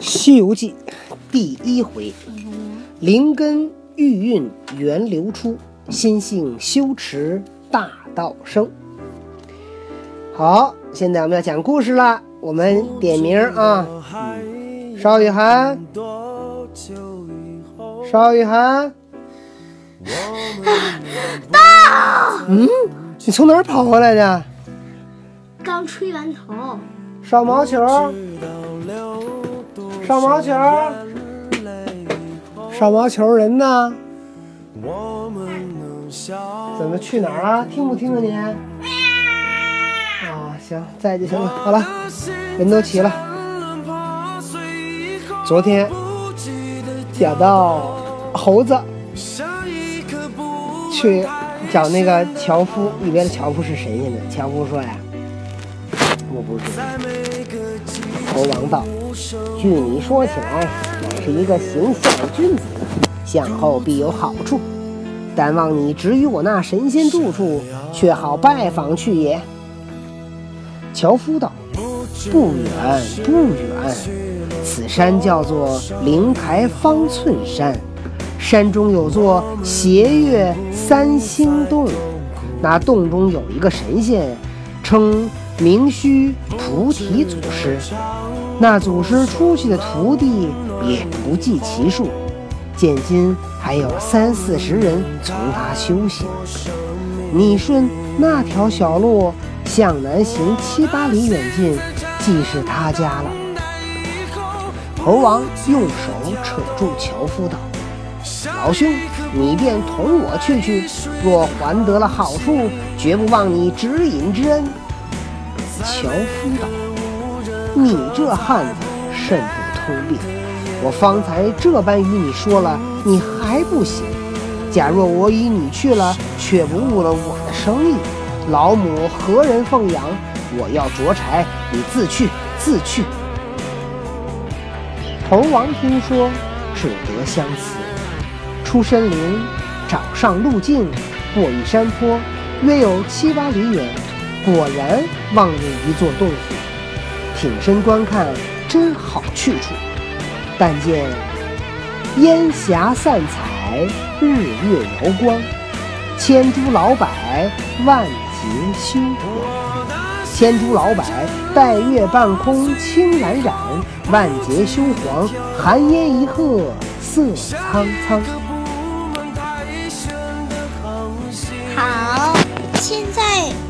《西游记》第一回，灵根玉韵源流出，心性修持大道生。好，现在我们要讲故事了，我们点名啊。邵雨涵，邵雨涵，到，嗯，你从哪儿跑回来的？刚吹完头。烧毛球，烧毛球，烧毛球人呢？怎么去哪儿啊？听不听啊你？啊，行，在就行了。好了，人都齐了。昨天讲到猴子去找那个樵夫，里面的樵夫是谁呢。樵夫说呀。我不是。猴王道：“据你说起来，乃是一个行孝的君子，向后必有好处。但望你只与我那神仙住处，却好拜访去也。”樵夫道：“不远不远，此山叫做灵台方寸山，山中有座斜月三星洞，那洞中有一个神仙，称。”名须菩提祖师，那祖师出去的徒弟也不计其数，现今还有三四十人从他修行。你顺那条小路向南行七八里远近，即是他家了。猴王用手扯住樵夫道：“老兄，你便同我去去，若还得了好处，绝不忘你指引之恩。”樵夫道：“你这汉子甚不通病！我方才这般与你说了，你还不行。假若我与你去了，却不误了我的生意，老母何人奉养？我要着柴，你自去，自去。”猴王听说，只得相辞，出深林，找上路径，过一山坡，约有七八里远。果然望见一座洞府，挺身观看，真好去处。但见烟霞散彩，日月遥光，千株老柏，万节修黄。千株老柏带月半空，青冉冉；万节修黄，寒烟一鹤，色苍苍。好，现在。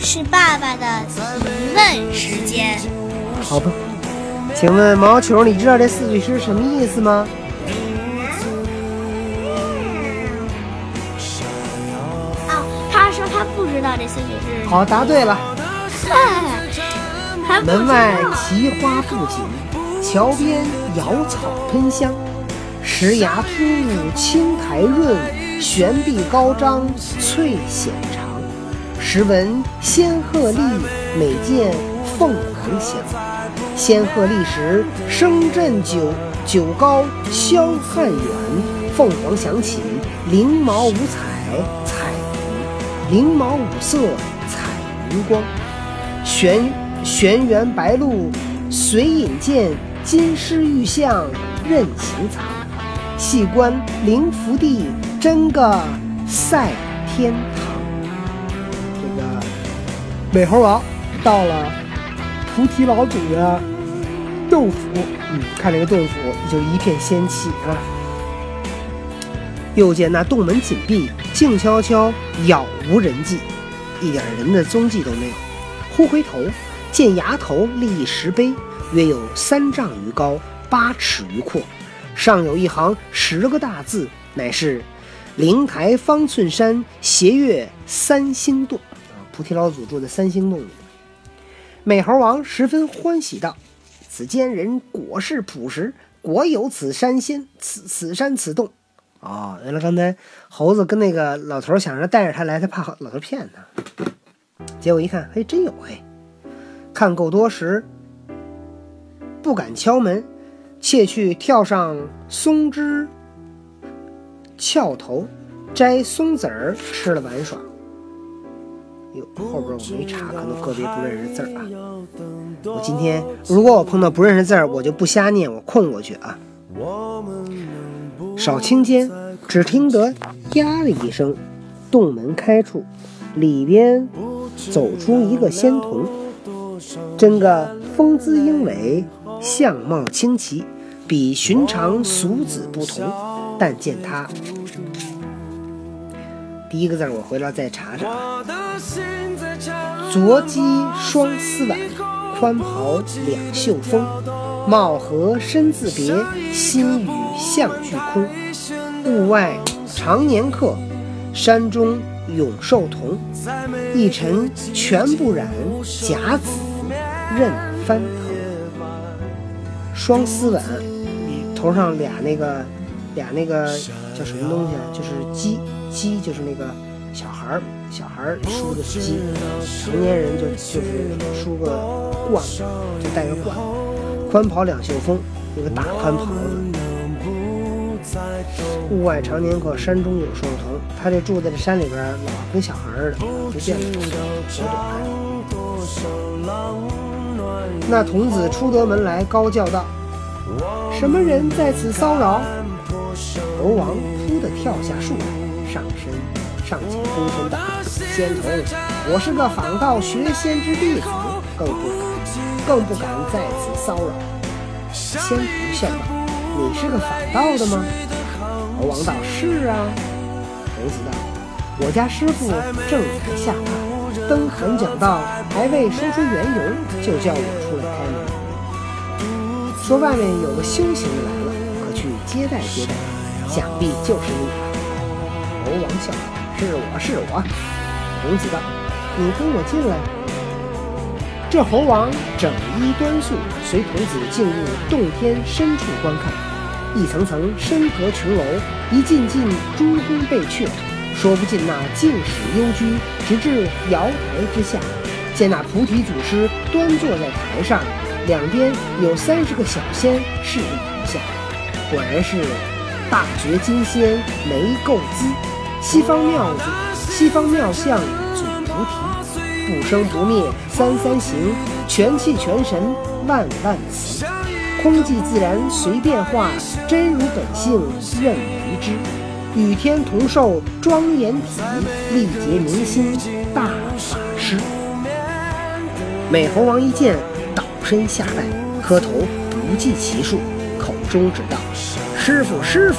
是爸爸的提问时间。好吧，请问毛球，你知道这四句诗什么意思吗？哦，他说他不知道这四句诗。好，答对了。门外奇花布锦，桥边瑶草喷香，石崖突兀，青苔润，悬壁高张，翠显长。时闻仙鹤立，每见凤凰响。仙鹤立时，声震九九高霄汉远；凤凰响起，翎毛五彩彩翎毛五色彩云光。玄玄元白鹿随引荐，金狮玉象任行藏。细观灵福地，真个赛天堂。这个美猴王到了菩提老祖的洞府，嗯，看这个洞府就一片仙气啊。又见那洞门紧闭，静悄悄，杳无人迹，一点人的踪迹都没有。忽回头，见崖头立一石碑，约有三丈余高，八尺余阔，上有一行十个大字，乃是“灵台方寸山，斜月三星洞”。啊菩提老祖住在三星洞里，美猴王十分欢喜道：“此间人果是朴实，果有此山仙，此此山此洞。”哦，原来刚才猴子跟那个老头想着带着他来，他怕老头骗他。结果一看，嘿，真有嘿！看够多时，不敢敲门，窃去跳上松枝翘头，摘松子儿吃了玩耍。哟，后边我没查，可能个别不认识字儿啊。我今天如果我碰到不认识字儿，我就不瞎念，我空过去啊。少顷间，只听得“呀”的一声，洞门开处，里边走出一个仙童，真个风姿英伟，相貌清奇，比寻常俗子不同。但见他第一个字，我回来再查查啊。着机双丝挽，宽袍两袖风，貌合身自别，心与相俱空。物外常年客，山中永寿同。一尘全不染，甲子任翻腾。双丝挽，头上俩那个俩那个叫什么东西啊？就是鸡鸡，就是那个小孩儿小孩儿梳的鸡，成年人就就是梳个冠，就戴个冠。宽袍两袖风，一个大宽袍子。户外常年客，山中有寿童。他这住在这山里边，老跟小孩似的，就变得小短。那童子出得门来，高叫道：“什么人在此骚扰？”猴王扑地跳下树来，上身上前躬身道：“仙童，我是个访道学仙之弟子，更不敢，更不敢在此骚扰。”仙童笑道：“你是个访道的吗？”猴王道：“是啊。”童子道：“我家师傅正在下榻，登坛讲道，还未说出缘由，就叫我出来开门，说外面有个修行的来了，可去接待接待。想必就是你。”猴王笑道：“是我是我。”童子道：“你跟我进来。”这猴王整衣端肃，随童子进入洞天深处观看。一层层深阁琼楼，一进进珠宫贝阙，说不尽那静史幽居，直至瑶台之下。见那菩提祖师端坐在台上，两边有三十个小仙侍立台下。果然是大觉金仙没垢姿，西方妙子，西方妙相祖菩提，不生不灭三三行，全气全神万万慈。空寂自然随变化，真如本性任愚之。与天同寿庄严体，力竭明心大法师。美猴王一见，倒身下拜，磕头不计其数，口中只道：“师傅，师傅，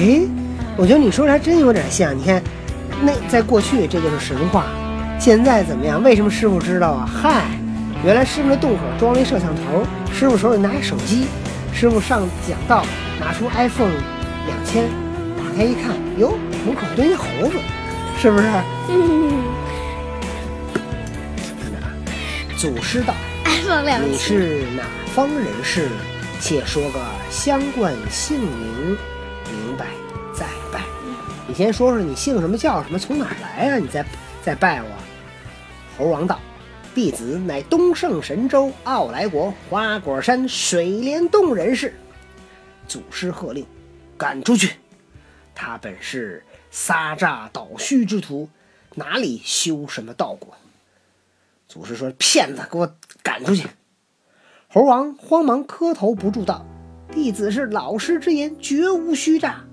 哎，我觉得你说的还真有点像。你看，那在过去这就是神话，现在怎么样？为什么师傅知道啊？嗨，原来师傅的洞口装了一摄像头，师傅手里拿一手机，师傅上讲道，拿出 iPhone 两千，打开一看，哟，门口蹲一猴子，是不是？祖师道：“iPhone 两千，你是哪方人士？且说个相关姓名。”拜，再拜。你先说说你姓什么叫什么，从哪儿来啊？你再再拜我。猴王道：“弟子乃东胜神州傲来国花果山水帘洞人士。”祖师喝令：“赶出去！他本是撒诈倒虚之徒，哪里修什么道果？”祖师说：“骗子，给我赶出去！”猴王慌忙磕头不住道。弟子是老师之言，绝无虚诈。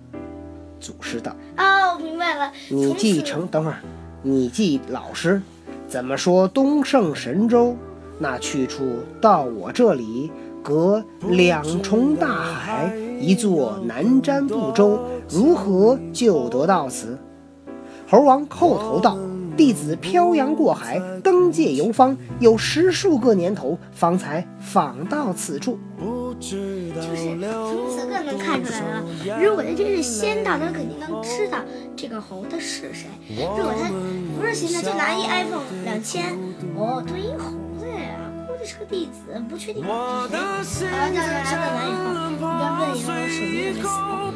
祖师道：“哦，明白了。你继承，等会儿，你继老师，怎么说东胜神州？那去处到我这里隔两重大海，一座南瞻部洲，如何就得到此？”猴王叩头道：“弟子漂洋过海，登界游方，有十数个年头，方才访到此处。”就是从此更能看出来了。如果他真是仙道，他肯定能知道这个猴子是谁。如果他不是仙道，就拿一 iPhone 两千，哦，对一猴子呀，估计是个弟子，不确定是谁。好，那他问完以后，你要问以后手机就没响，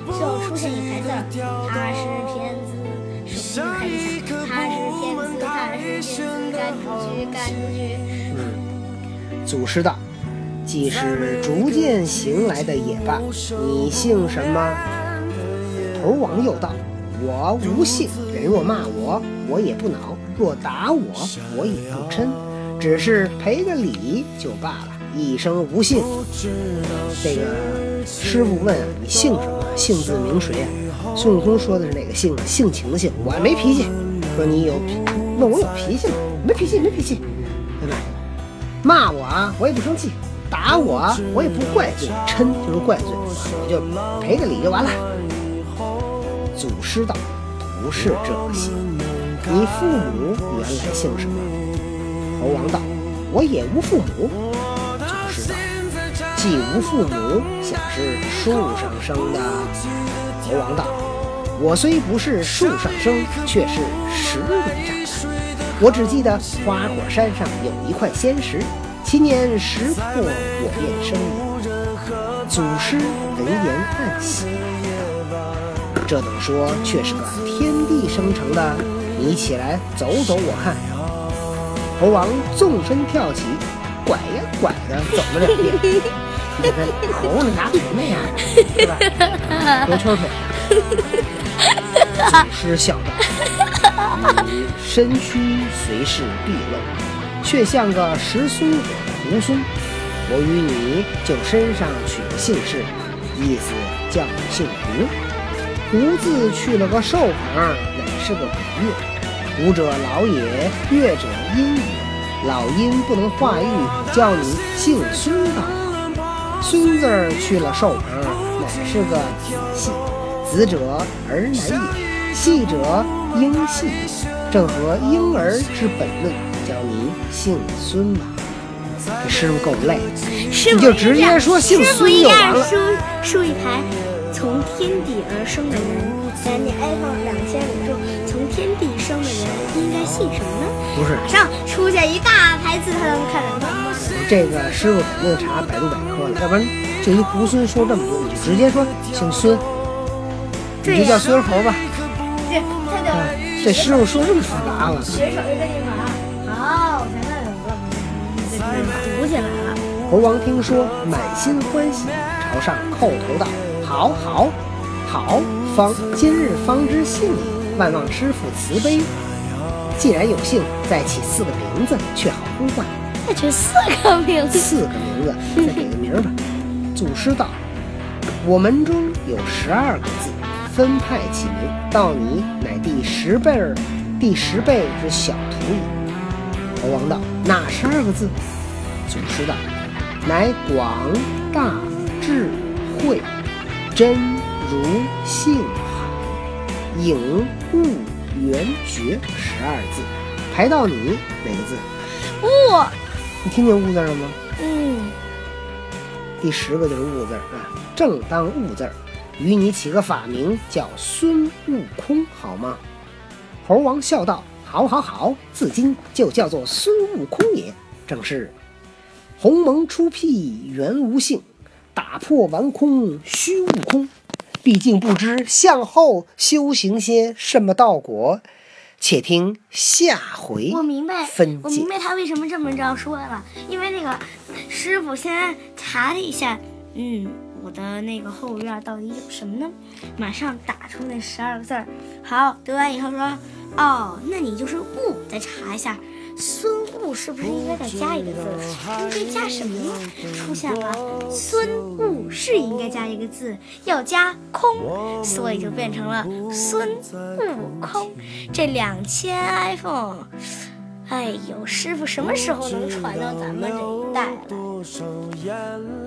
最后出现一排字儿，他是骗子。手机就开始响，他是骗子，他是骗子，赶出去，赶出去。嗯，祖师道。既是逐渐行来的也罢，你姓什么？猴王又道：“我无姓。人若骂我，我也不恼；若打我，我也不嗔，只是赔个礼就罢了。一生无姓。”这个师傅问：“你姓什么？姓字名谁啊？”孙悟空说的是哪个姓？姓情的姓。我没脾气。说你有脾？问我有脾气吗？没脾气，没脾气，对吧？骂我啊，我也不生气。打我，我也不怪罪，嗔就是怪罪，我就赔个礼就完了。祖师道：“不是这个姓，你父母原来姓什么？”猴王道：“我也无父母。”祖师道：“既无父母，想是树上生的？”猴王道：“我虽不是树上生，却是石里长的。我只记得花果山上有一块仙石。”七年石破，我便生也。祖师闻言暗喜，：“这等说却是个天地生成的。你起来走走，我看。”猴王纵身跳起，拐呀拐的走了两遍。你看猴子拿腿那样，是吧？多抽腿。祖师笑道：“身躯虽是毕露。”却像个石孙子猢狲，我与你就身上取个姓氏，意思叫你姓胡。胡字去了个寿旁，乃是个古月。古者老也，月者阴也。老阴不能化育，叫你姓孙道。孙字去了寿旁，乃是个子系。子者儿男也，系者婴系，正合婴儿之本论。叫你姓孙吧，这师傅够累，你就直接说姓孙就完了。竖竖一排，从天地而生的人，在那 iPhone 两千里说，从天地生的人应该姓什么呢？不是，马上出现一大排字，他能看得懂。这个师傅肯定查百度百科了，要不然就一猢狲说这么多，你就直接说姓孙，你就叫孙猴吧。这这师傅说这么复杂了。学手就跟你玩。读起来了。猴王听说，满心欢喜，朝上叩头道：“好，好，好！方今日方知信也。万望师傅慈悲，既然有幸，再起四个名字，却好呼唤。再取四个名字，四个名字，再给个名吧。”祖师道：“我门中有十二个字，分派起名。到你乃第十辈儿，第十辈之小徒矣。”猴王道：“哪十二个字？”祖师的：“乃广大智慧真如性海影悟圆觉十二字，排到你哪个字？悟。你听见悟字了吗？嗯。第十个就是悟字啊，正当悟字，与你起个法名叫孙悟空，好吗？”猴王笑道。好，好，好！自今就叫做孙悟空也。正是鸿蒙初辟原无性，打破顽空虚悟空。毕竟不知向后修行些什么道果，且听下回我明白，分我明白他为什么这么着说了，因为那个师傅先查了一下，嗯，我的那个后院到底有什么呢？马上打出那十二个字儿。好，读完以后说。哦，那你就是悟，再查一下，孙悟是不是应该再加一个字？应该加什么呢？出现了，孙悟是应该加一个字，要加空，所以就变成了孙悟空。这两千 iPhone，哎呦，师傅什么时候能传到咱们这一代来？